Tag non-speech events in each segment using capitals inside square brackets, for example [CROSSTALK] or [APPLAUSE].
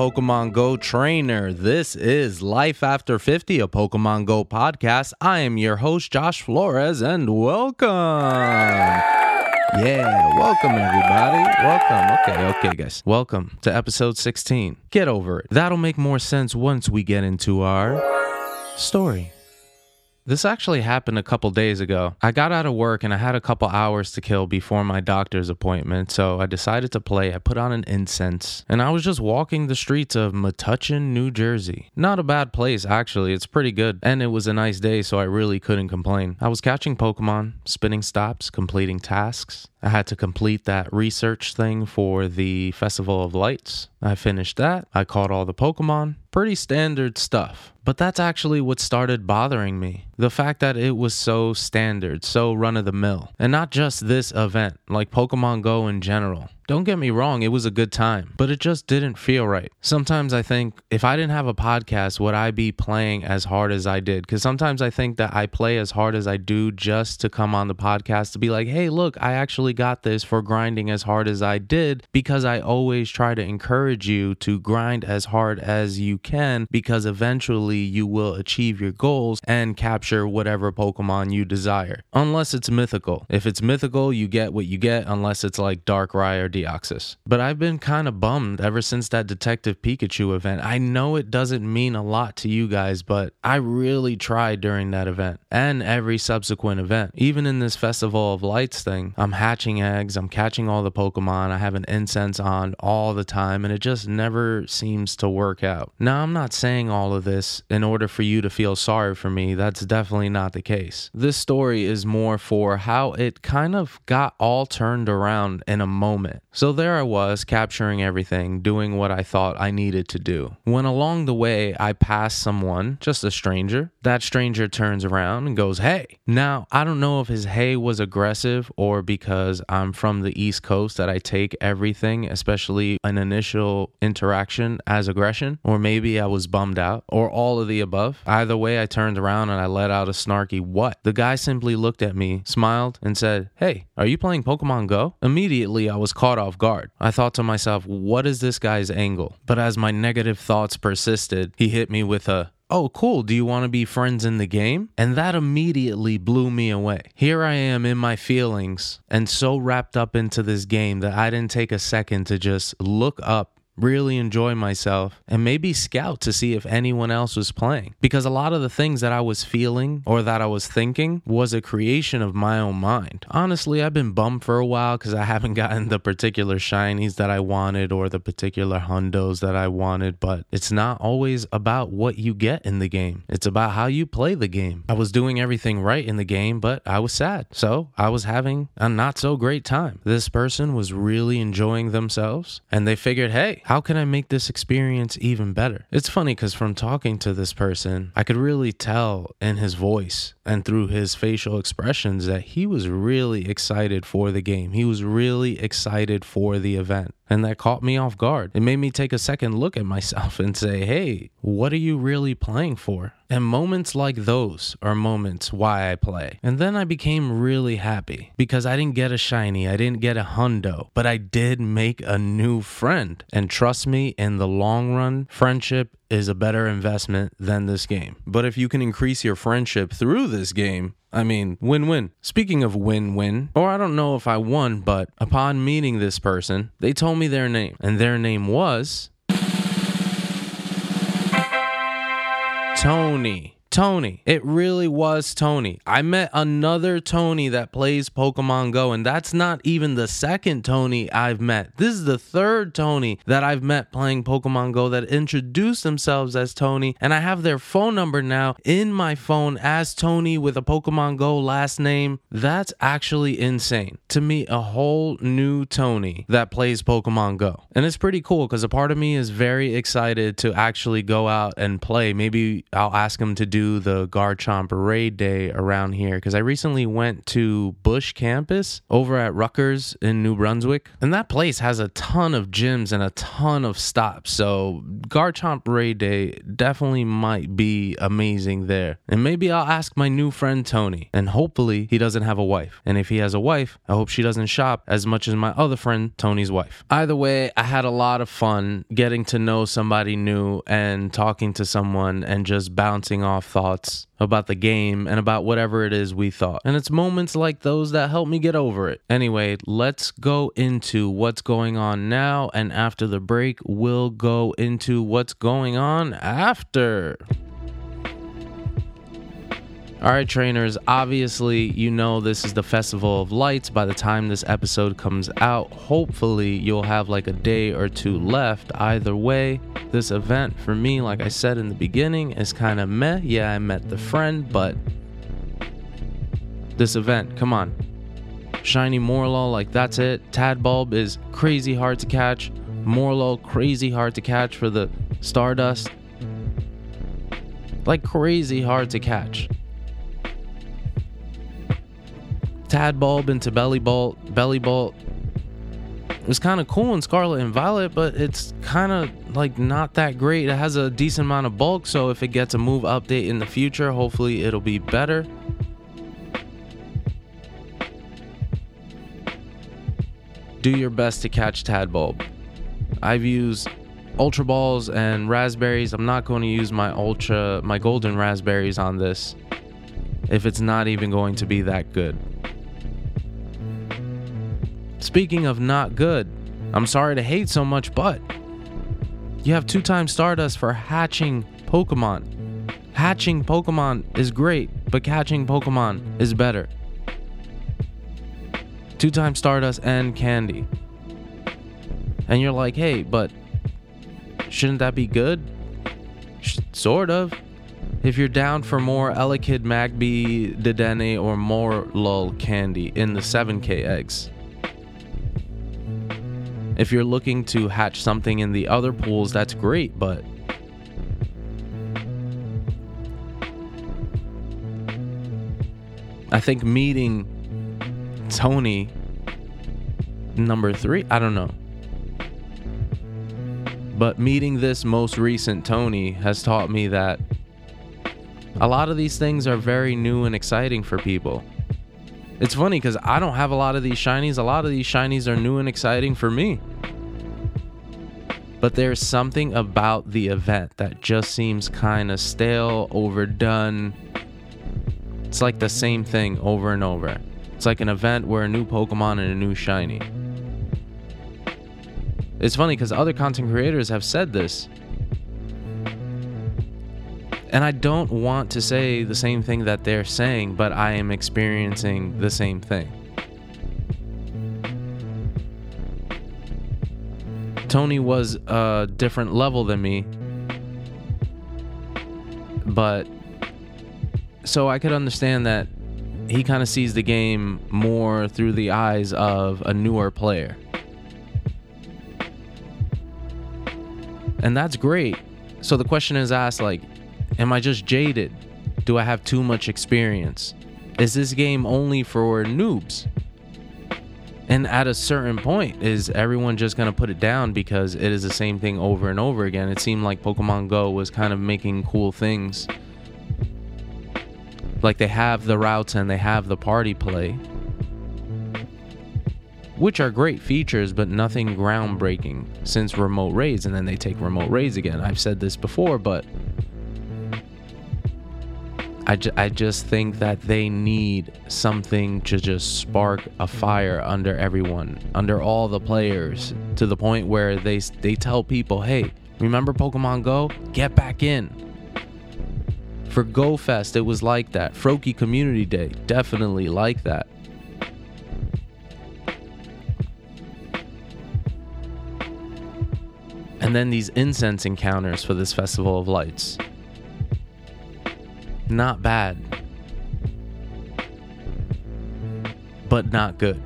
Pokemon Go trainer. This is Life After 50, a Pokemon Go podcast. I am your host, Josh Flores, and welcome. Yeah, welcome everybody. Welcome. Okay, okay, guys. Welcome to episode 16. Get over it. That'll make more sense once we get into our story. This actually happened a couple days ago. I got out of work and I had a couple hours to kill before my doctor's appointment, so I decided to play. I put on an incense and I was just walking the streets of Metuchen, New Jersey. Not a bad place, actually. It's pretty good. And it was a nice day, so I really couldn't complain. I was catching Pokemon, spinning stops, completing tasks. I had to complete that research thing for the Festival of Lights. I finished that. I caught all the Pokemon. Pretty standard stuff. But that's actually what started bothering me. The fact that it was so standard, so run of the mill. And not just this event, like Pokemon Go in general. Don't get me wrong, it was a good time, but it just didn't feel right. Sometimes I think if I didn't have a podcast, would I be playing as hard as I did? Because sometimes I think that I play as hard as I do just to come on the podcast to be like, hey, look, I actually got this for grinding as hard as I did because I always try to encourage you to grind as hard as you can because eventually you will achieve your goals and capture whatever Pokemon you desire. Unless it's mythical. If it's mythical, you get what you get, unless it's like Darkrai or Deoxys. But I've been kind of bummed ever since that Detective Pikachu event. I know it doesn't mean a lot to you guys, but I really tried during that event and every subsequent event. Even in this Festival of Lights thing, I'm hatching eggs, I'm catching all the Pokemon, I have an incense on all the time, and it just never seems to work out. Now, I'm not saying all of this in order for you to feel sorry for me. That's definitely not the case. This story is more for how it kind of got all turned around in a moment. So there I was, capturing everything, doing what I thought I needed to do. When along the way I passed someone, just a stranger, that stranger turns around and goes, Hey. Now, I don't know if his hey was aggressive or because I'm from the East Coast that I take everything, especially an initial interaction, as aggression, or maybe I was bummed out, or all of the above. Either way, I turned around and I let out a snarky what. The guy simply looked at me, smiled, and said, Hey, are you playing Pokemon Go? Immediately, I was caught off guard. I thought to myself, what is this guy's angle? But as my negative thoughts persisted, he hit me with a, Oh, cool. Do you want to be friends in the game? And that immediately blew me away. Here I am in my feelings and so wrapped up into this game that I didn't take a second to just look up really enjoy myself, and maybe scout to see if anyone else was playing. Because a lot of the things that I was feeling or that I was thinking was a creation of my own mind. Honestly, I've been bummed for a while because I [LAUGHS] haven't gotten the particular shinies that I wanted or the particular hundos that I wanted, but it's not always about what you get in the game. It's about how you play the game. I was doing everything right in the game, but I was sad. So I was having a not so great time. This person was really enjoying themselves, and they figured, hey, how can I make this experience even better? It's funny because from talking to this person, I could really tell in his voice and through his facial expressions that he was really excited for the game. He was really excited for the event. And that caught me off guard. It made me take a second look at myself [LAUGHS] and say, hey, what are you really playing for? And moments like those are moments why I play. And then I became really happy because I didn't get a shiny, I didn't get a hundo, but I did make a new friend. And trust me, in the long run, friendship is a better investment than this game. But if you can increase your friendship through this game, I mean, win win. Speaking of win win, or I don't know if I won, but upon meeting this person, they told me their name, and their name was Tony. Tony. It really was Tony. I met another Tony that plays Pokemon Go, and that's not even the second Tony I've met. This is the third Tony that I've met playing Pokemon Go that introduced themselves as Tony, and I have their phone number now in my phone as Tony with a Pokemon Go last name. That's actually insane. To meet a whole new Tony that plays Pokemon Go. And it's pretty cool because a part of me is very excited to actually go out and play. Maybe I'll ask him to do do the Garchomp Raid Day around here because I recently went to Busch Campus over at Rutgers in New Brunswick, and that place has a ton of gyms and a ton of stops. So Garchomp Raid Day definitely might be amazing there. And maybe I'll ask my new friend Tony, and hopefully he doesn't have a wife. And if he has a wife, I hope she doesn't shop as much as my other friend Tony's wife. Either way, I had a lot of fun getting to know somebody new and talking to someone and just bouncing off thoughts about the game and about whatever it is we thought. And it's moments like those that help me get over it. Anyway, let's go into what's going on now. And after the break, we'll go into what's going on after. All right, trainers, obviously, you know this is the Festival of Lights. By the time this episode comes out, hopefully, you'll have like a day or two left. Either way, this event for me, like I said in the beginning, is kind of meh. Yeah, I met the friend, but this event, come on. Shiny Morelull, like that's it. Tadbulb is crazy hard to catch. Morelull, crazy hard to catch for the Stardust. Like crazy hard to catch. Tadbulb into Bellibolt. Belly Bolt it was kind of cool in Scarlet and Violet, but it's kind of like not that great. It has a decent amount of bulk, so if it gets a move update in the future, hopefully it'll be better. Do your best to catch Tad Bulb. I've used Ultra Balls and Razz Berries. I'm not going to use my Ultra, my Golden Razz Berries on this if it's not even going to be that good. Speaking of not good, I'm sorry to hate so much, but you have two times Stardust for hatching Pokemon. Hatching Pokemon is great, but catching Pokemon is better. Two times Stardust and Candy. And you're like, hey, but shouldn't that be good? Sh- sort of. If you're down for more Elekid, Magby, Dedenne, or Morelull candy in the 7k eggs. If you're looking to hatch something in the other pools, that's great, but I think meeting Tony number three, I don't know. But meeting this most recent Tony has taught me that a lot of these things are very new and exciting for people. It's funny because I don't have a lot of these shinies. A lot of these shinies are new and exciting for me. But there's something about the event that just seems kind of stale, overdone. It's like the same thing over and over. It's like an event where a new Pokemon and a new shiny. It's funny because other content creators have said this. And I don't want to say the same thing that they're saying, but I am experiencing the same thing. Tony was a different level than me, but so I could understand that he kind of sees the game more through the eyes of a newer player. And that's great. So the question is asked like, Am I just jaded? Do I have too much experience? Is this game only for noobs? And at a certain point, is everyone just going to put it down because it is the same thing over and over again? It seemed like Pokemon Go was kind of making cool things. Like they have the routes and they have the party play, which are great features, but nothing groundbreaking since remote raids. And then they take remote raids again. I've said this before, but I, ju- I just think that they need something to just spark a fire under everyone, under all the players, to the point where they they tell people, "Hey, remember Pokemon Go? Get back in." For Go Fest, it was like that. Froakie Community Day, definitely like that. And then these incense encounters for this Festival of Lights not bad, but not good.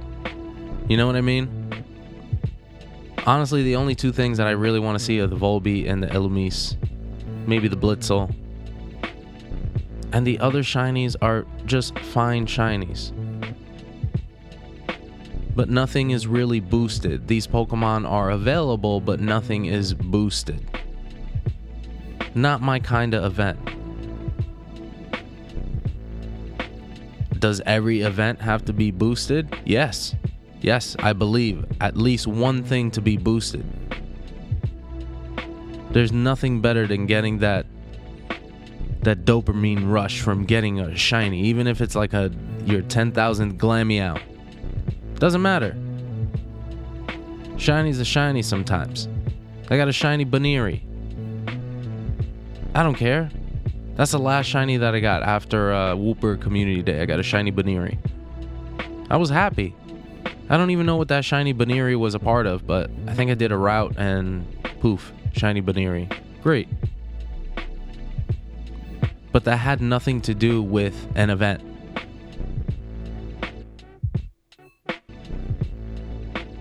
You know what I mean? Honestly, the only two things that I really want to see are the Volbeat and the Illumise. Maybe the Blitzle. And the other shinies are just fine shinies. But nothing is really boosted. These Pokemon are available, but nothing is boosted. Not my kind of event. Does every event have to be boosted? Yes. Yes, I believe at least one thing to be boosted. There's nothing better than getting that that dopamine rush from getting a shiny, even if it's like a your 10,000 out. Doesn't matter. Shiny's a shiny sometimes. I got a shiny Buneary. I don't care. That's the last shiny that I got after uh, Wooper Community Day. I got a shiny Buneary. I was happy. I don't even know what that shiny Buneary was a part of, but I think I did a route and poof, shiny Buneary. Great. But that had nothing to do with an event.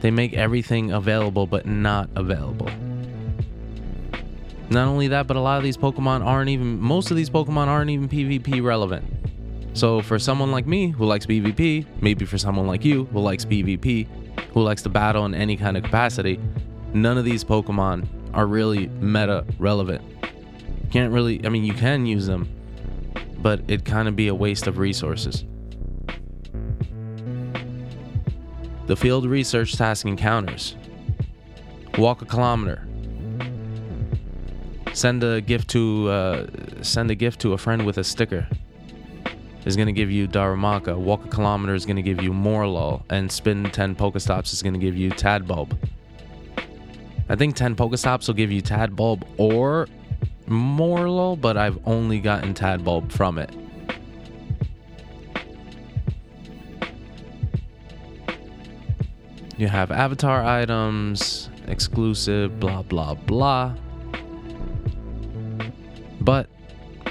They make everything available but not available. Not only that, but a lot of these Pokemon aren't even, most of these Pokemon aren't even PvP relevant. So for someone like me who likes PvP, maybe for someone like you who likes PvP, who likes to battle in any kind of capacity, none of these Pokemon are really meta relevant. Can't really, I mean, you can use them, but it kind of be a waste of resources. The field research task encounters. Walk a kilometer. Send a gift to uh, send a gift to a friend with a sticker. Is gonna give you Darumaka. Walk a kilometer is gonna give you Morelull, and spin ten Pokestops is gonna give you Tadbulb. I think ten Pokestops will give you Tadbulb or Morelull, but I've only gotten Tadbulb from it. You have avatar items, exclusive, blah, blah, blah. But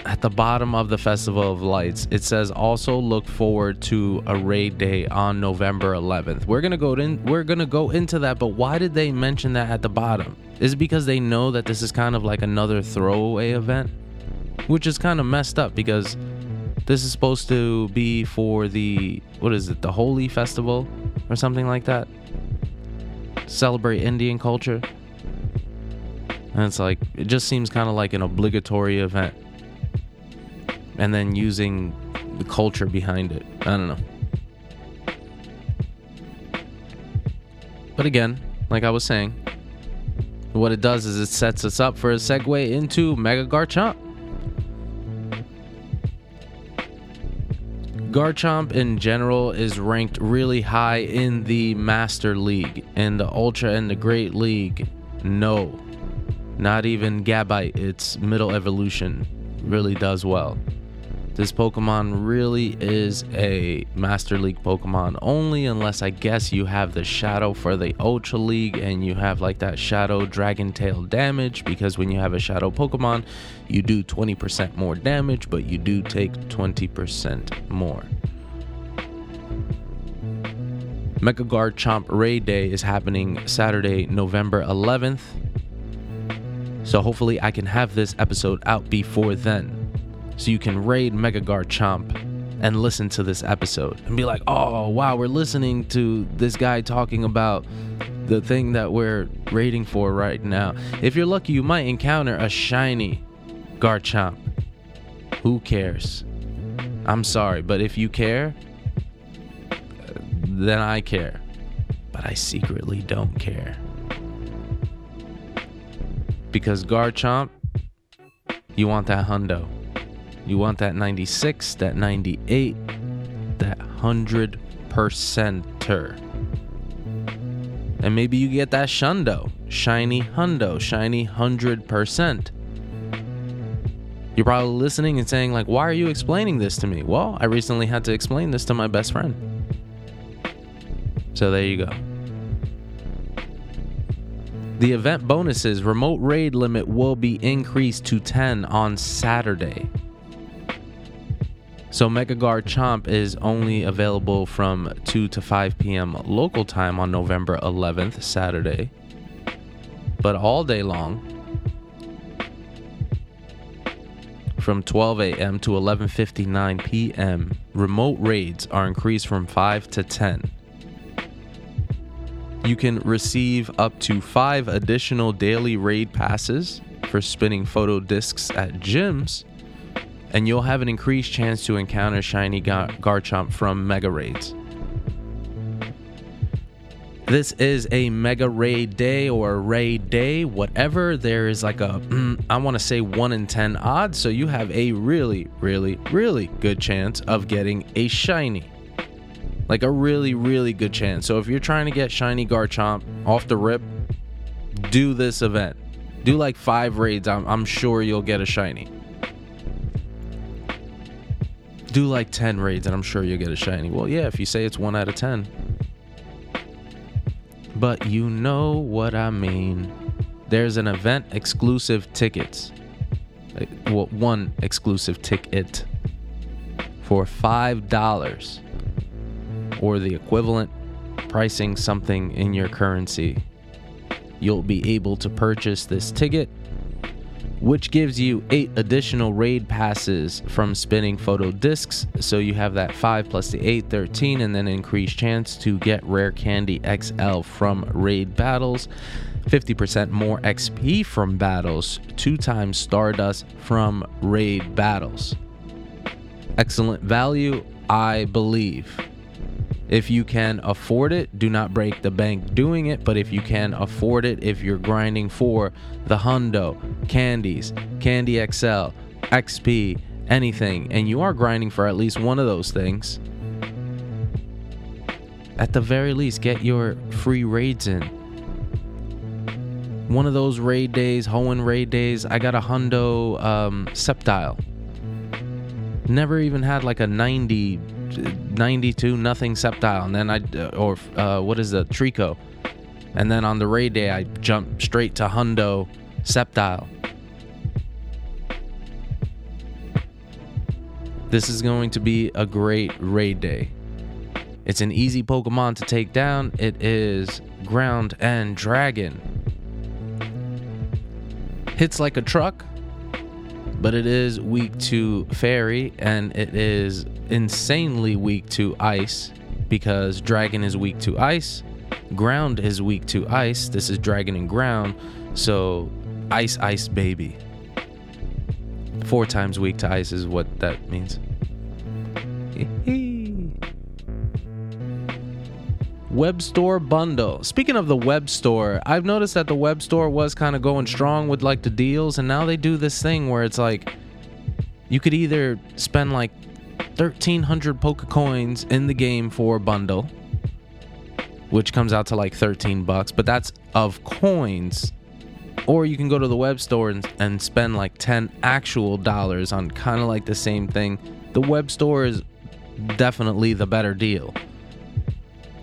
at the bottom of the Festival of Lights, it says also look forward to a raid day on November 11th. We're gonna go in. We're gonna go into that. But why did they mention that at the bottom? Is it because they know that this is kind of like another throwaway event, which is kind of messed up because this is supposed to be for the what is it, the Holy Festival or something like that? Celebrate Indian culture. And it's like, it just seems kind of like an obligatory event. And then using the culture behind it. I don't know. But again, like I was saying, what it does is it sets us up for a segue into Mega Garchomp. Garchomp in general is ranked really high in the Master League. In the Ultra and the Great League, no. Not even Gabite, its middle evolution really does well. This Pokemon really is a Master League Pokemon, only unless I guess you have the Shadow for the Ultra League and you have like that Shadow Dragon Tail damage, because when you have a Shadow Pokemon, you do 20% more damage, but you do take 20% more. Mega Garchomp Raid Day is happening Saturday, November 11th. So hopefully I can have this episode out before then so you can raid Mega Garchomp and listen to this episode and be like, oh, wow, we're listening to this guy talking about the thing that we're raiding for right now. If you're lucky, you might encounter a shiny Garchomp. Who cares? I'm sorry, but if you care, then I care. But I secretly don't care. Because Garchomp, you want that hundo. You want that 96, that 98, that 100 percenter. And maybe you get that shundo, shiny hundo, shiny 100%. You're probably listening and saying like, "Why are you explaining this to me?" Well, I recently had to explain this to my best friend. So there you go. The event bonuses remote raid limit will be increased to 10 on Saturday. So Mega Garchomp is only available from 2 to 5 p.m. local time on November 11th, Saturday. But all day long from 12 a.m. to 11:59 p.m. Remote raids are increased from 5 to 10. You can receive up to 5 additional daily raid passes for spinning photo discs at gyms, and you'll have an increased chance to encounter shiny Gar- Garchomp from Mega Raids. This is a mega raid day or raid day, whatever. There is like a, mm, I want to say 1 in 10 odds, so you have a really, really, really good chance of getting a shiny. Like a really, really good chance. So if you're trying to get shiny Garchomp off the rip, do this event. Do like five raids, I'm, I'm sure you'll get a shiny. Do like 10 raids, and I'm sure you'll get a shiny. Well, yeah, if you say it's 1 out of 10 but you know what I mean. There's an event exclusive tickets. Well, one exclusive ticket for $5 or the equivalent pricing something in your currency. You'll be able to purchase this ticket which gives you eight additional raid passes from spinning photo discs. So you have that 5 plus the 8, 13, and then increased chance to get Rare Candy XL from raid battles. 50% more XP from battles, 2 times Stardust from raid battles. Excellent value, I believe. If you can afford it, do not break the bank doing it. But if you can afford it, if you're grinding for the Hundo, Candies, Candy XL, XP, anything, and you are grinding for at least one of those things, at the very least, get your free raids in. One of those raid days, Hoenn raid days, I got a Hundo um, Sceptile. Never even had like a 90 92 nothing Sceptile, and then I or uh, what is the Treecko, and then on the raid day I jump straight to Hundo Sceptile. This is going to be a great raid day. It's an easy Pokemon to take down. It is ground and dragon. Hits like a truck, but it is weak to fairy and it is insanely weak to ice because dragon is weak to ice ground is weak to ice. This is dragon and ground so ice ice baby. Four times weak to ice is what that means [LAUGHS] Web Store bundle. Speaking of the Web Store, I've noticed that the Web Store was kind of going strong with like the deals, and now they do this thing where it's like you could either spend like 1300 Poke Coins in the game for a bundle, which comes out to like 13 bucks, but that's of coins. Or you can go to the web store and, and spend like 10 actual dollars on kind of like the same thing. The web store is definitely the better deal.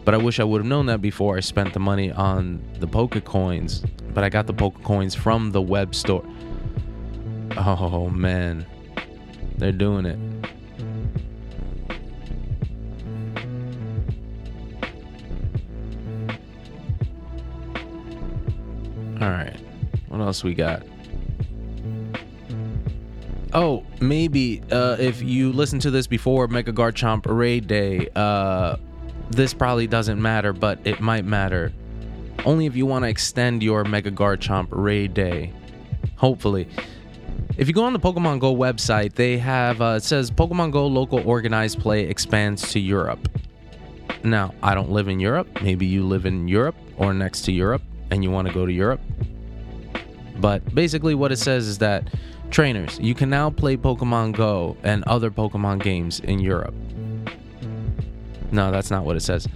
But I wish I would have known that before I spent the money on the Poke Coins. But I got the Poke Coins from the web store. Oh man, they're doing it. All right, what else we got? Oh, maybe uh, if you listen to this before Mega Garchomp Raid Day, uh, this probably doesn't matter, but it might matter. Only if you want to extend your Mega Garchomp Raid Day. Hopefully. If you go on the Pokemon Go website, they have, uh, it says Pokemon Go local organized play expands to Europe. Now, I don't live in Europe. Maybe you live in Europe or next to Europe and you want to go to Europe. But basically, what it says is that trainers, you can now play Pokemon Go and other Pokemon games in Europe. No, that's not what it says.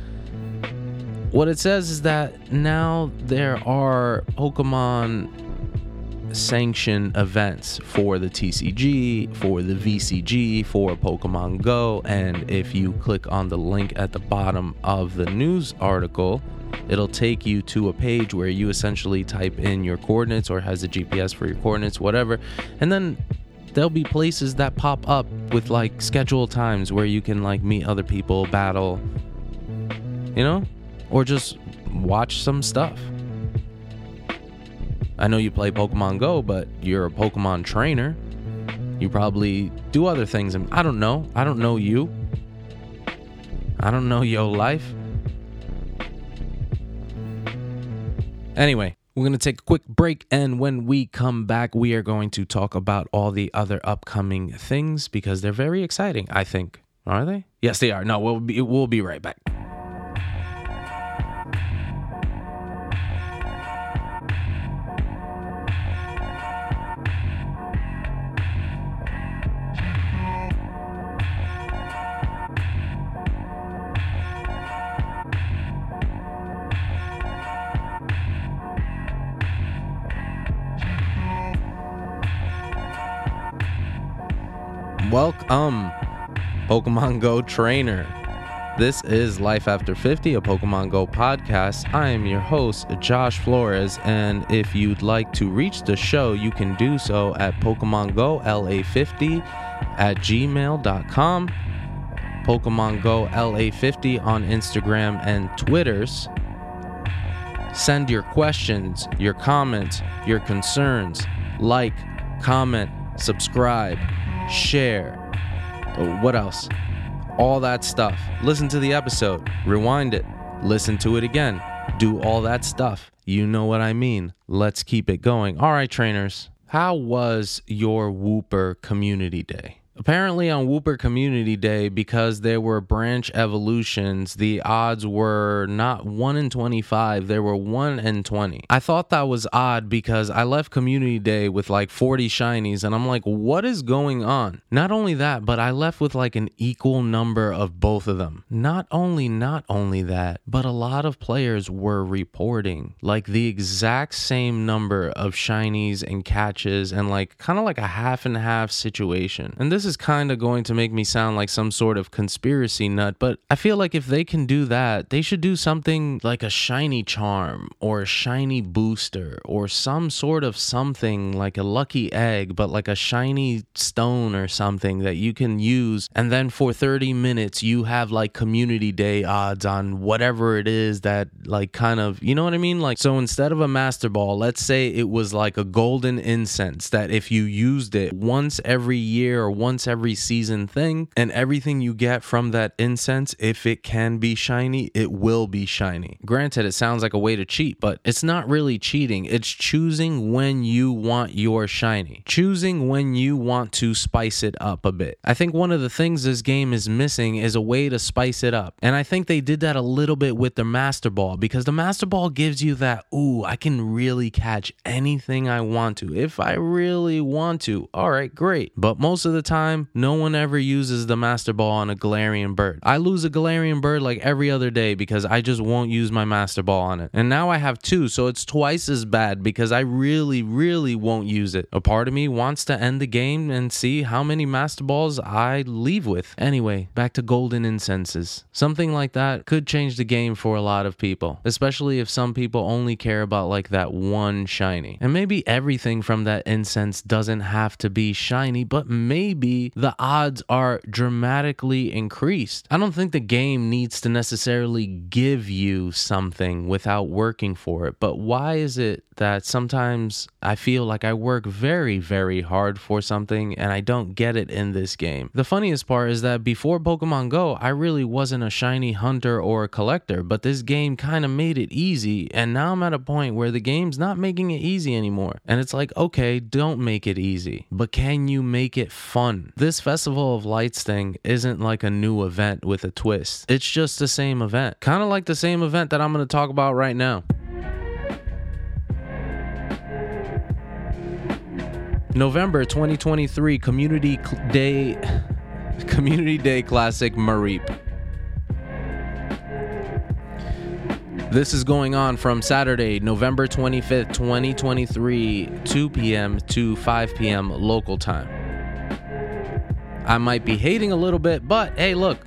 What it says is that now there are Pokemon sanction events for the TCG, for the VCG, for Pokemon Go. And if you click on the link at the bottom of the news article, it'll take you to a page where you essentially type in your coordinates or has a GPS for your coordinates, whatever. And then there'll be places that pop up with like scheduled times where you can like meet other people, battle, you know, or just watch some stuff. I know you play Pokemon Go, but you're a Pokemon trainer. You probably do other things. And I don't know. I don't know you. I don't know your life. Anyway, we're going to take a quick break. And when we come back, we are going to talk about all the other upcoming things because they're very exciting, I think. Are they? Yes, they are. No, we'll be, we'll be right back. Welcome, um, Pokemon Go trainer. This is Life After 50, a Pokemon Go podcast. I am your host, Josh Flores, and if you'd like to reach the show, you can do so at Pokemon Go LA50 at gmail.com, Pokemon Go LA50 on Instagram and Twitters. Send your questions, your comments, your concerns. Like, comment, subscribe share. What else? All that stuff. Listen to the episode, rewind it, listen to it again, do all that stuff. You know what I mean. Let's keep it going. All right, trainers. How was your Wooper Community Day? Apparently, on Wooper Community Day, because there were branch evolutions, the odds were not 1 in 25, they were 1 in 20. I thought that was odd because I left Community Day with like 40 shinies, and I'm like, what is going on? Not only that, but I left with like an equal number of both of them. Not only, not only that, but a lot of players were reporting like the exact same number of shinies and catches, and like kind of like a half and half situation. And this this is kind of going to make me sound like some sort of conspiracy nut, but I feel like if they can do that, they should do something like a shiny charm or a shiny booster or some sort of something like a lucky egg, but like a shiny stone or something that you can use. And then for 30 minutes, you have like community day odds on whatever it is that, like, kind of, you know what I mean? Like, so instead of a master ball, let's say it was like a golden incense that if you used it once every year or once once every season thing, and everything you get from that incense, if it can be shiny, it will be shiny. Granted, it sounds like a way to cheat, but it's not really cheating. It's choosing when you want your shiny, choosing when you want to spice it up a bit. I think one of the things this game is missing is a way to spice it up. And I think they did that a little bit with the Master Ball because the Master Ball gives you that, ooh, I can really catch anything I want to. If I really want to, all right, great. But most of the time, time, no one ever uses the Master Ball on a Galarian bird. I lose a Galarian bird like every other day because I just won't use my Master Ball on it. And now I have two, so it's twice as bad because I really, really won't use it. A part of me wants to end the game and see how many Master Balls I leave with. Anyway, back to Golden Incenses. Something like that could change the game for a lot of people, especially if some people only care about like that one shiny. And maybe everything from that incense doesn't have to be shiny, but maybe the odds are dramatically increased. I don't think the game needs to necessarily give you something without working for it, but why is it that sometimes I feel like I work very, very hard for something and I don't get it in this game? The funniest part is that before Pokemon Go, I really wasn't a shiny hunter or a collector, but this game kind of made it easy, and now I'm at a point where the game's not making it easy anymore. And it's like, okay, don't make it easy, but can you make it fun? This Festival of Lights thing isn't like a new event with a twist. It's just the same event. Kind of like the same event that I'm going to talk about right now. November 2023 Community Day [LAUGHS] Community Day Classic Mareep. This is going on from Saturday, November 25th, 2023, 2 p.m. to 5 p.m. local time. I might be hating a little bit, but hey, look.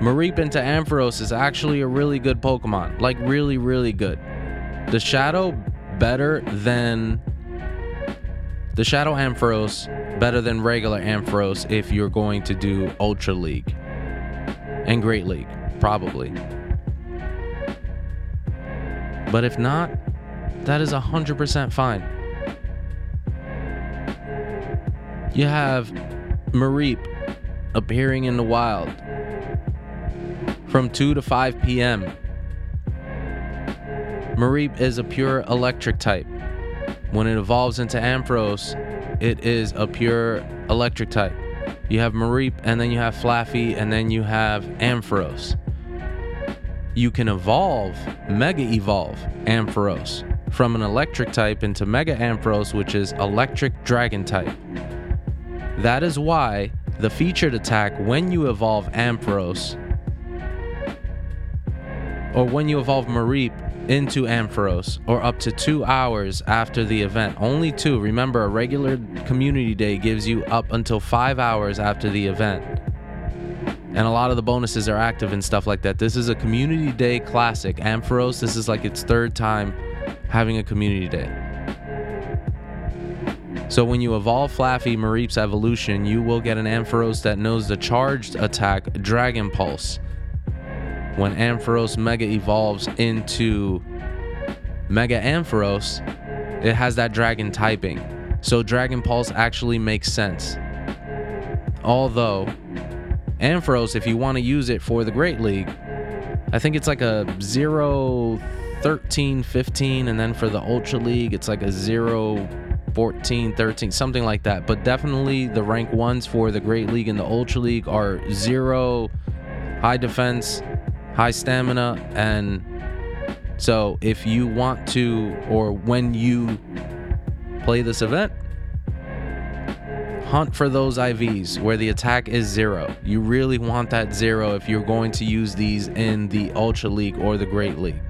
Mareep into Ampharos is actually a really good Pokemon. Like, really, really good. The Shadow better than. The Shadow Ampharos better than regular Ampharos if you're going to do Ultra League. And Great League, probably. But if not, that is 100% fine. You have Mareep appearing in the wild from 2 to 5 p.m. Mareep is a pure electric type. When it evolves into Ampharos, it is a pure electric type. You have Mareep, and then you have Flaaffy, and then you have Ampharos. You can evolve, Mega Evolve Ampharos from an electric type into Mega Ampharos, which is electric dragon type. That is why the featured attack when you evolve Ampharos or when you evolve Mareep into Ampharos or up to two hours after the event. Only two. Remember, a regular community day gives you up until five hours after the event. And a lot of the bonuses are active and stuff like that. This is a community day classic. Ampharos, this is like its third time having a community day. So when you evolve Flaaffy Mareep's evolution, you will get an Ampharos that knows the charged attack Dragon Pulse. When Ampharos Mega evolves into Mega Ampharos, it has that dragon typing. So Dragon Pulse actually makes sense. Although Ampharos, if you want to use it for the Great League, I think it's like a 0 13 15 and then for the Ultra League it's like a 0 14 13 something like that but definitely the rank ones for the Great League and the Ultra League are 0 high defense high stamina and so if you want to or when you play this event hunt for those IVs where the attack is zero. You really want that zero if you're going to use these in the Ultra League or the Great League.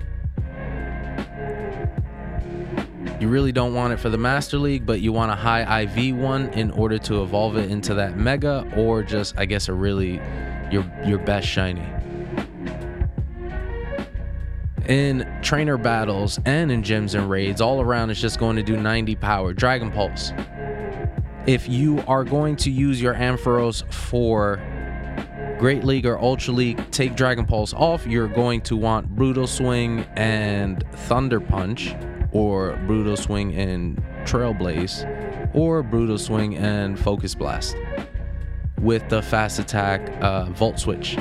You really don't want it for the Master League, but you want a high IV one in order to evolve it into that Mega or just, I guess, a really your your best shiny. In trainer battles and in gyms and raids, all around it's just going to do 90 power. Dragon Pulse. If you are going to use your Ampharos for Great League or Ultra League, take Dragon Pulse off. You're going to want Brutal Swing and Thunder Punch or Brutal Swing and Trailblaze, or Brutal Swing and Focus Blast with the fast attack uh, Volt Switch.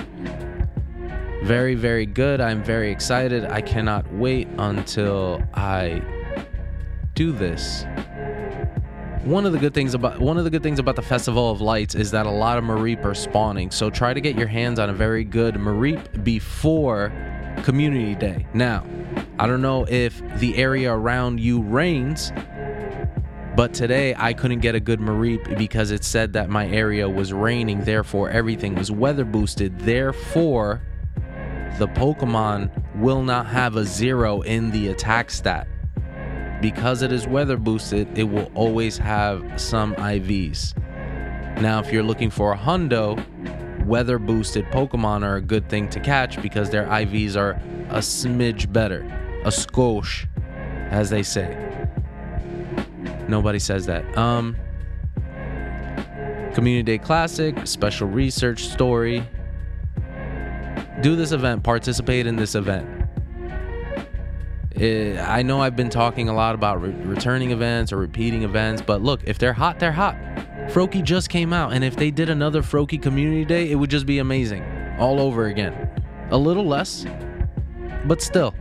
Very, very good. I'm very excited. I cannot wait until I do this. One of the good things about one of the good things about the Festival of Lights is that a lot of Mareep are spawning. So try to get your hands on a very good Mareep before Community Day. Now, I don't know if the area around you rains, but today I couldn't get a good Mareep because it said that my area was raining, therefore everything was weather boosted. Therefore, the Pokemon will not have a zero in the attack stat. Because it is weather boosted, it will always have some IVs. Now, if you're looking for a hundo, weather boosted Pokemon are a good thing to catch because their IVs are a smidge better. A skosh, as they say. Nobody says that. Um, Community Day Classic, special research story. Do this event, participate in this event. It, eh, I know I've been talking a lot about re- returning events or repeating events, but look, if they're hot, they're hot. Froakie just came out, and if they did another Froakie Community Day, it would just be amazing. All over again. A little less, but still.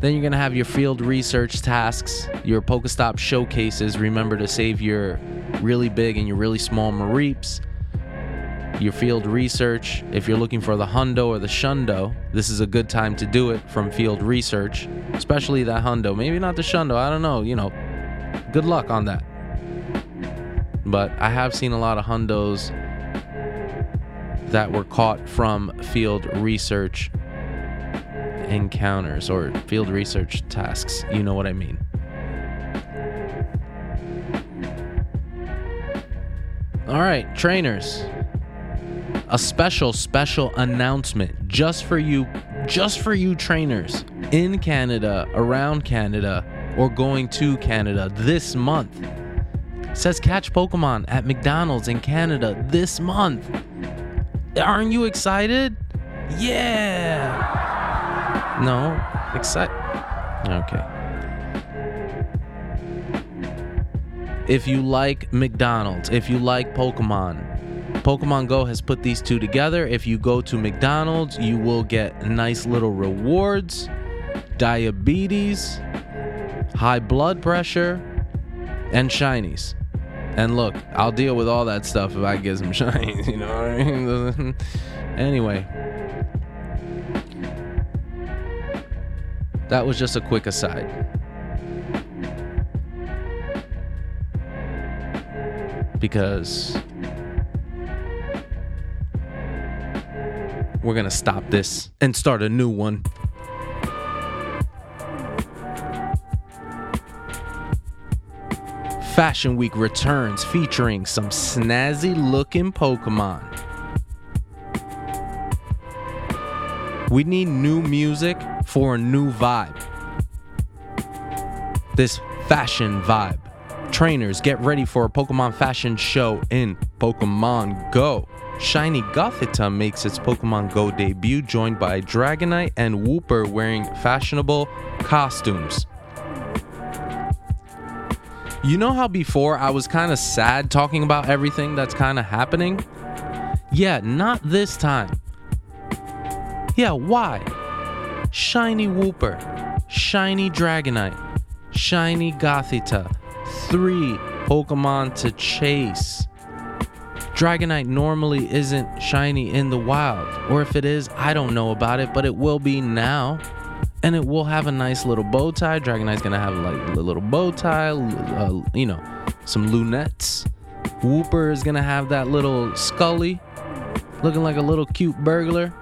Then you're to have your field research tasks, your Pokestop showcases. Remember to save your really big and your really small Mareeps. Your field research. If you're looking for the Hundo or the Shundo, this is a good time to do it from field research, especially that Hundo. Maybe not the Shundo, I don't know. You know, good luck on that. But I have seen a lot of Hundos that were caught from field research encounters or field research tasks. You know what I mean. All right, trainers. A special, special announcement just for you, just for you trainers in Canada, around Canada, or going to Canada this month. It says catch Pokemon at McDonald's in Canada this month. Aren't you excited? Yeah! No, excited. Okay. If you like McDonald's, if you like Pokemon, Pokemon Go has put these two together. If you go to McDonald's, you will get nice little rewards, diabetes, high blood pressure, and shinies. And look, I'll deal with all that stuff if I get some [LAUGHS] shinies, you know what I mean? [LAUGHS] anyway, that was just a quick aside. Because we're gonna stop this and start a new one. Fashion Week returns featuring some snazzy looking Pokemon. We need new music for a new vibe. This fashion vibe. Trainers, get ready for a Pokemon fashion show in Pokemon Go. Shiny Gothita makes its Pokemon Go debut, joined by Dragonite and Wooper wearing fashionable costumes. You know how before I was kind of sad talking about everything that's kind of happening? Yeah, not this time. Yeah, why? Shiny Wooper, Shiny Dragonite, Shiny Gothita, three Pokemon to chase. Dragonite normally isn't shiny in the wild, or if it is, I don't know about it, but it will be now and it will have a nice little bow tie. Dragonite's gonna have like a little bow tie, uh, you know, some lunettes. Wooper is gonna have that little Scully, looking like a little cute burglar.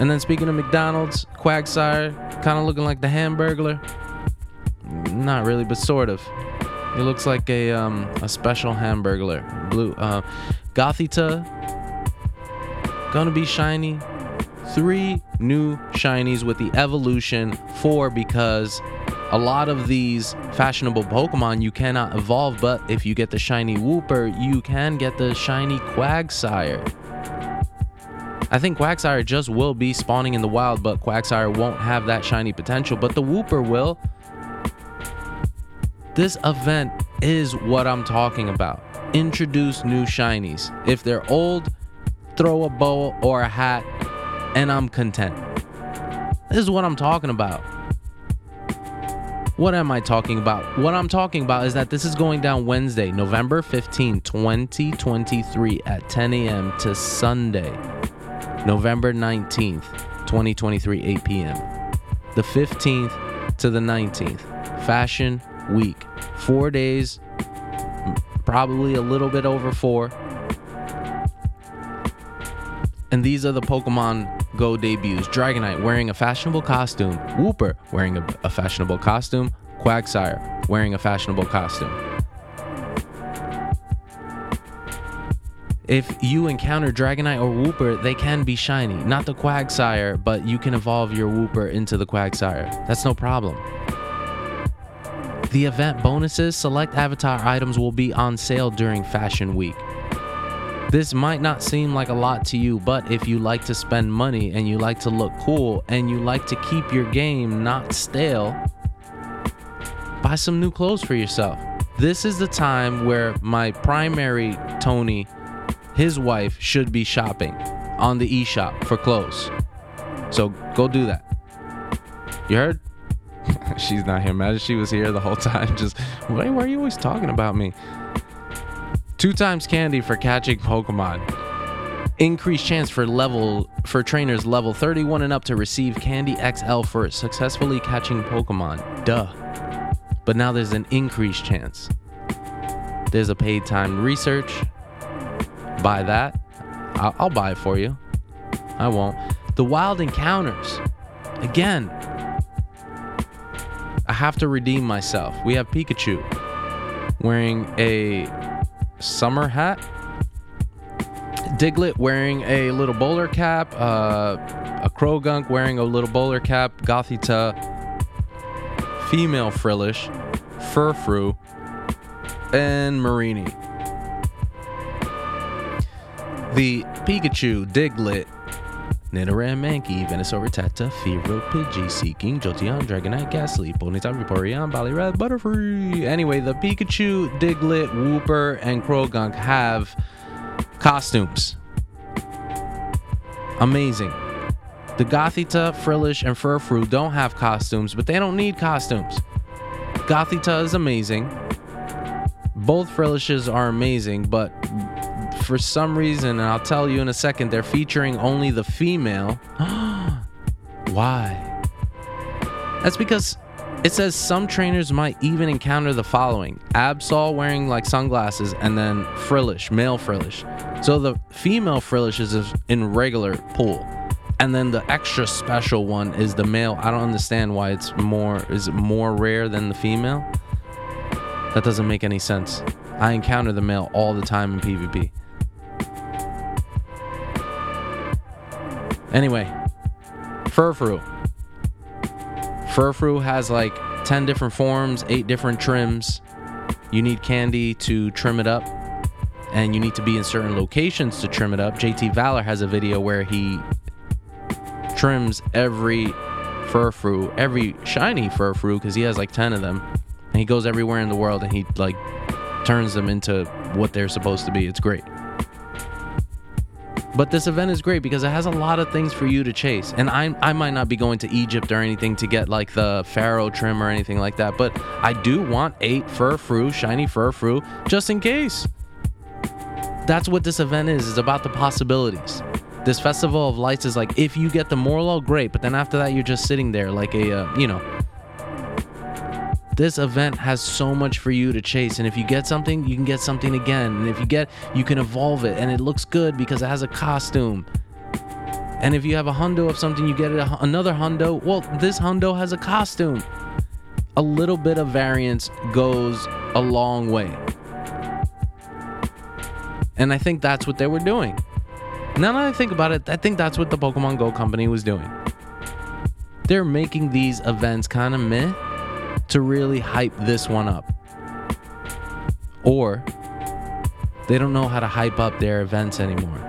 And then speaking of McDonald's, Quagsire, kind of looking like the Hamburglar. Not really, but sort of. He looks like a um, a special Hamburglar. Blue. Uh, Gothita, gonna be shiny three new shinies with the evolution, four because a lot of these fashionable Pokemon you cannot evolve, but if you get the shiny Wooper, you can get the shiny Quagsire. I think Quagsire just will be spawning in the wild, but Quagsire won't have that shiny potential, but the Wooper will. This event is what I'm talking about. Introduce new shinies. If they're old, throw a bow or a hat and I'm content. This is what I'm talking about. What am I talking about? What I'm talking about is that this is going down Wednesday, November 15, 2023 at 10 a.m. to Sunday, November 19th, 2023, 8 p.m. The 15th to the 19th, Fashion Week. Four days, probably a little bit over four. And these are the Pokemon Go debuts Dragonite wearing a fashionable costume, Wooper wearing a, a fashionable costume, Quagsire wearing a fashionable costume. If you encounter Dragonite or Wooper, they can be shiny. Not the Quagsire, but you can evolve your Wooper into the Quagsire. That's no problem. The event bonuses, select avatar items will be on sale during Fashion Week. This might not seem like a lot to you, but if you like to spend money and you like to look cool and you like to keep your game not stale, buy some new clothes for yourself. This is the time where my primary Tony, his wife, should be shopping on the eShop for clothes. So go do that. You heard? [LAUGHS] She's not here. Imagine she was here the whole time. [LAUGHS] Just, wait, why are you always talking about me? Two times candy for catching Pokemon. Increased chance for level for trainers level 31 and up to receive Candy XL for successfully catching Pokemon. Duh. But now there's an increased chance. There's a paid time research. Buy that. I'll, buy it for you. I won't. The wild encounters. Again, I have to redeem myself. We have Pikachu wearing a summer hat. Diglett wearing a little bowler cap. Uh, a Croagunk wearing a little bowler cap. Gothita. Female Frillish. Furfrou. And Mareanie. The Pikachu, Diglett, Nidoran, Mankey, Venusaur, Rattata, Fearow, Pidgey, Seaking, Jolteon, Dragonite, Gastly, Ponyta, Vaporeon, Poliwrath, Butterfree. Anyway, the Pikachu, Diglett, Wooper, and Croagunk have costumes. Amazing. The Gothita, Frillish, and Furfrou don't have costumes, but they don't need costumes. Gothita is amazing. Both Frillishes are amazing, but for some reason, and I'll tell you in a second, they're featuring only the female. [GASPS] Why? That's because it says some trainers might even encounter the following Absol wearing like sunglasses and then Frillish, male Frillish. So the female Frillish is in regular pool. And then the extra special one is the male. I don't understand why it's more is it more rare than the female? That doesn't make any sense. I encounter the male all the time in PvP. Anyway, Furfrou. Furfrou has like 10 different forms, 8 different trims. You need candy to trim it up, and you need to be in certain locations to trim it up. JT Valor has a video where he trims every Furfrou, every shiny Furfrou, because he has like 10 of them. And he goes everywhere in the world and he like turns them into what they're supposed to be. It's great. But this event is great because it has a lot of things for you to chase. And I, I might not be going to Egypt or anything to get like the Pharaoh trim or anything like that, but I do want eight Furfrou, shiny Furfrou, just in case. That's what this event is. It's about the possibilities. This Festival of Lights is like if you get the Morelull, great, but then after that you're just sitting there like a, uh, you know, this event has so much for you to chase and if you get something you can get something again and if you get you can evolve it and it looks good because it has a costume. And if you have a hundo of something you get another hundo. Well this hundo has a costume. A little bit of variance goes a long way. And i think that's what they were doing. Now that i think about it i think that's what the pokemon go company was doing. They're making these events kind of meh to really hype this one up. Or they don't know how to hype up their events anymore.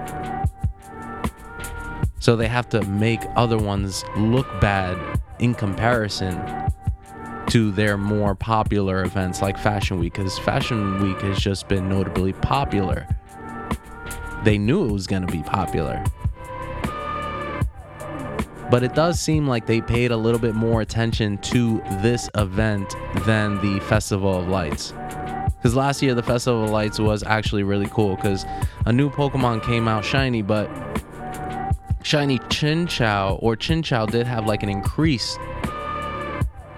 So they have to make other ones look bad in comparison to their more popular events like Fashion Week, because Fashion Week has just been notably popular. They knew it was going to be popular. But it does seem like they paid a little bit more attention to this event than the Festival of Lights. Because last year, the Festival of Lights was actually really cool because a new Pokemon came out shiny, but shiny Chinchou or Chinchou did have like an increased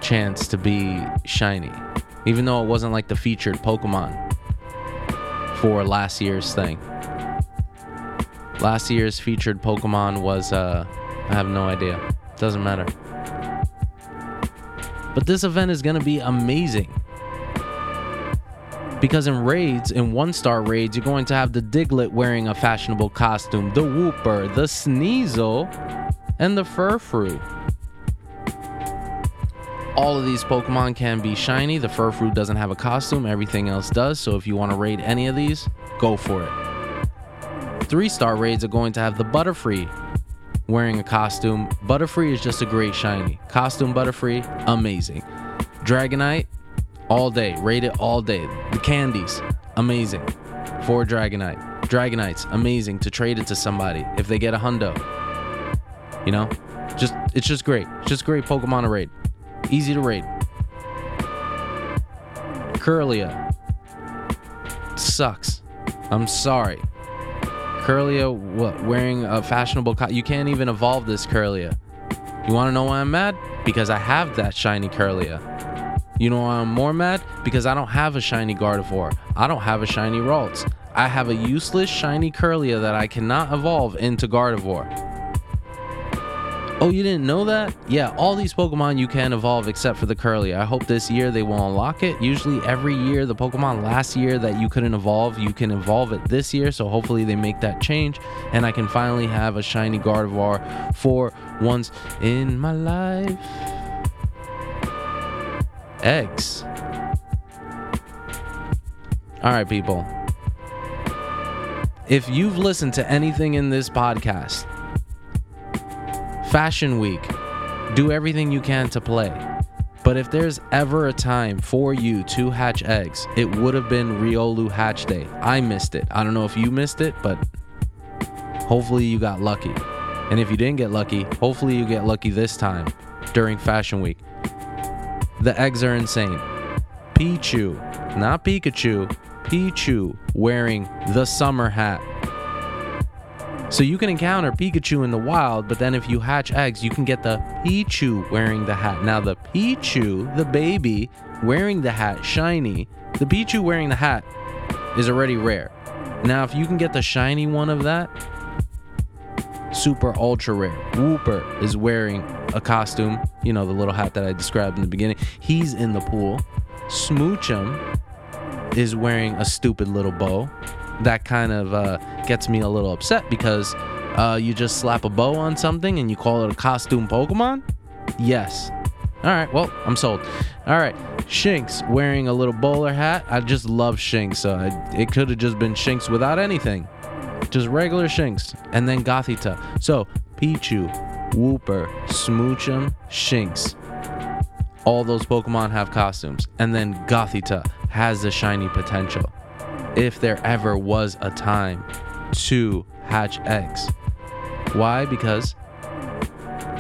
chance to be shiny, even though it wasn't like the featured Pokemon for last year's thing. Last year's featured Pokemon was uh I have no idea. Doesn't matter. But this event is going to be amazing. Because in raids, in one star raids, you're going to have the Diglett wearing a fashionable costume, the Wooper, the Sneasel, and the Furfrou. All of these Pokemon can be shiny. The Furfrou doesn't have a costume, everything else does. So if you want to raid any of these, go for it. Three star raids are going to have the Butterfree, wearing a costume. Butterfree is just a great shiny. Costume Butterfree, amazing. Dragonite, all day. Rate it all day. The candies, amazing. For Dragonite. Dragonites, amazing to trade it to somebody if they get a hundo. You know? Just it's just great. It's just great Pokemon to raid. Easy to raid. Kirlia. Sucks. I'm sorry. Kirlia what, wearing a fashionable co- you can't even evolve this Kirlia. You want to know why I'm mad? Because I have that shiny Kirlia. You know why I'm more mad? Because I don't have a shiny Gardevoir. I don't have a shiny Ralts. I have a useless shiny Kirlia that I cannot evolve into Gardevoir. Oh, you didn't know that? Yeah, all these Pokemon you can evolve except for the Kirlia. I hope this year they will unlock it. Usually, every year, the Pokemon last year that you couldn't evolve, you can evolve it this year. So, hopefully, they make that change and I can finally have a shiny Gardevoir for once in my life. Eggs. All right, people. If you've listened to anything in this podcast, Fashion Week, do everything you can to play. But if there's ever a time for you to hatch eggs, it would have been Riolu Hatch Day. I missed it. I don't know if you missed it, but hopefully you got lucky. And if you didn't get lucky, hopefully you get lucky this time during Fashion Week. The eggs are insane. Pichu, not Pikachu, Pichu wearing the summer hat. So you can encounter Pikachu in the wild, but then if you hatch eggs, you can get the Pichu wearing the hat. Now, the Pichu, the baby, wearing the hat, shiny, the Pichu wearing the hat is already rare. Now, if you can get the shiny one of that, super ultra rare. Wooper is wearing a costume, you know, the little hat that I described in the beginning. He's in the pool. Smoochum is wearing a stupid little bow that kind of uh, gets me a little upset because uh, you just slap a bow on something and you call it a costume Pokemon? Yes. All right, well, I'm sold. All right, Shinx wearing a little bowler hat. I just love Shinx. So I, it could have just been Shinx without anything. Just regular Shinx. And then Gothita. So Pichu, Wooper, Smoochum, Shinx. All those Pokemon have costumes. And then Gothita has the shiny potential if there ever was a time to hatch eggs. Why? Because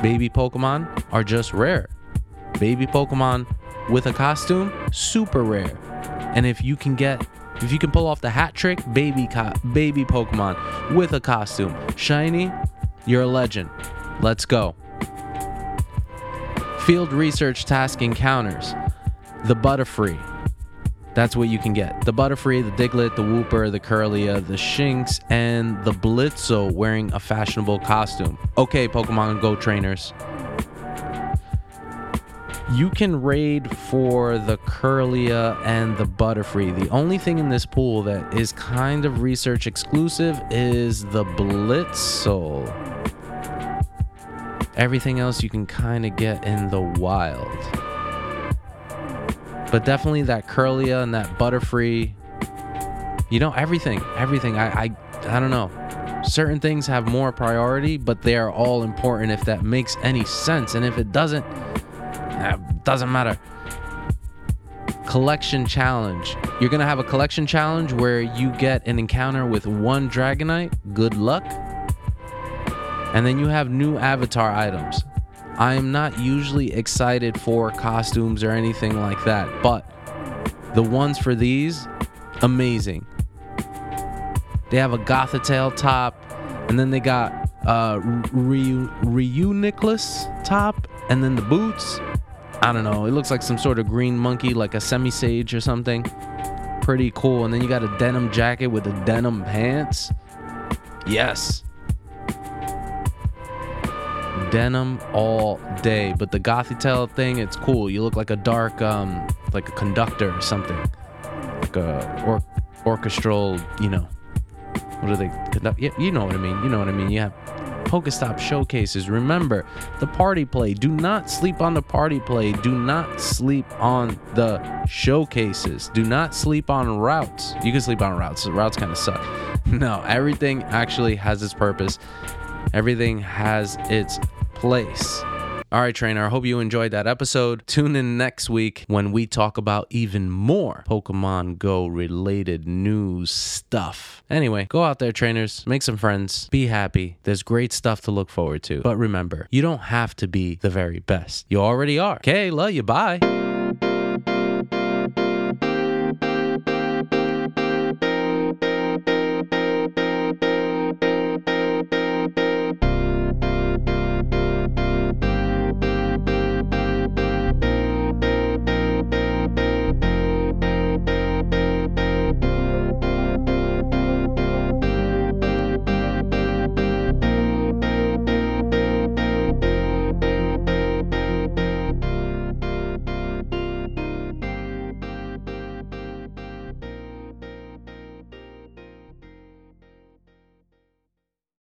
baby Pokemon are just rare. Baby Pokemon with a costume, super rare. And if you can get if you can pull off the hat trick, baby co- baby Pokemon with a costume, shiny, you're a legend. Let's go. Field research task encounters. The Butterfree, that's what you can get. The Butterfree, the Diglett, the Wooper, the Kirlia, the Shinx, and the Blitzle wearing a fashionable costume. Okay, Pokemon Go trainers. You can raid for the Kirlia and the Butterfree. The only thing in this pool that is kind of research exclusive is the Blitzle. Everything else you can kind of get in the wild. But definitely that Kirlia and that Butterfree. You know, everything, everything. I, I, I don't know. Certain things have more priority, but they are all important if that makes any sense. And if it doesn't, it doesn't matter. Collection challenge. You're gonna have a collection challenge where you get an encounter with one Dragonite. Good luck. And then you have new avatar items. I am not usually excited for costumes or anything like that, but the ones for these, amazing. They have a Gothitelle top, and then they got uh Ryu, Reuniclus top, and then the boots. I don't know. It looks like some sort of green monkey, like a Simisage or something. Pretty cool. And then you got a denim jacket with the denim pants. Yes denim all day. But the Gothitelle thing, it's cool. You look like a dark, um, like a conductor or something, like a or- orchestral. You know, what do they conduct? Yeah, you know what I mean. You know what I mean. You have Pokestop showcases. Remember the party play. Do not sleep on the party play. Do not sleep on the showcases. Do not sleep on routes. You can sleep on routes. Routes kind of suck. [LAUGHS] No, everything actually has its purpose. Everything has its place. All right, trainer, I hope you enjoyed that episode. Tune in next week when we talk about even more Pokemon Go related news stuff. Anyway, go out there, trainers, make some friends, be happy. There's great stuff to look forward to. But remember, you don't have to be the very best. You already are. Okay, love you. Bye.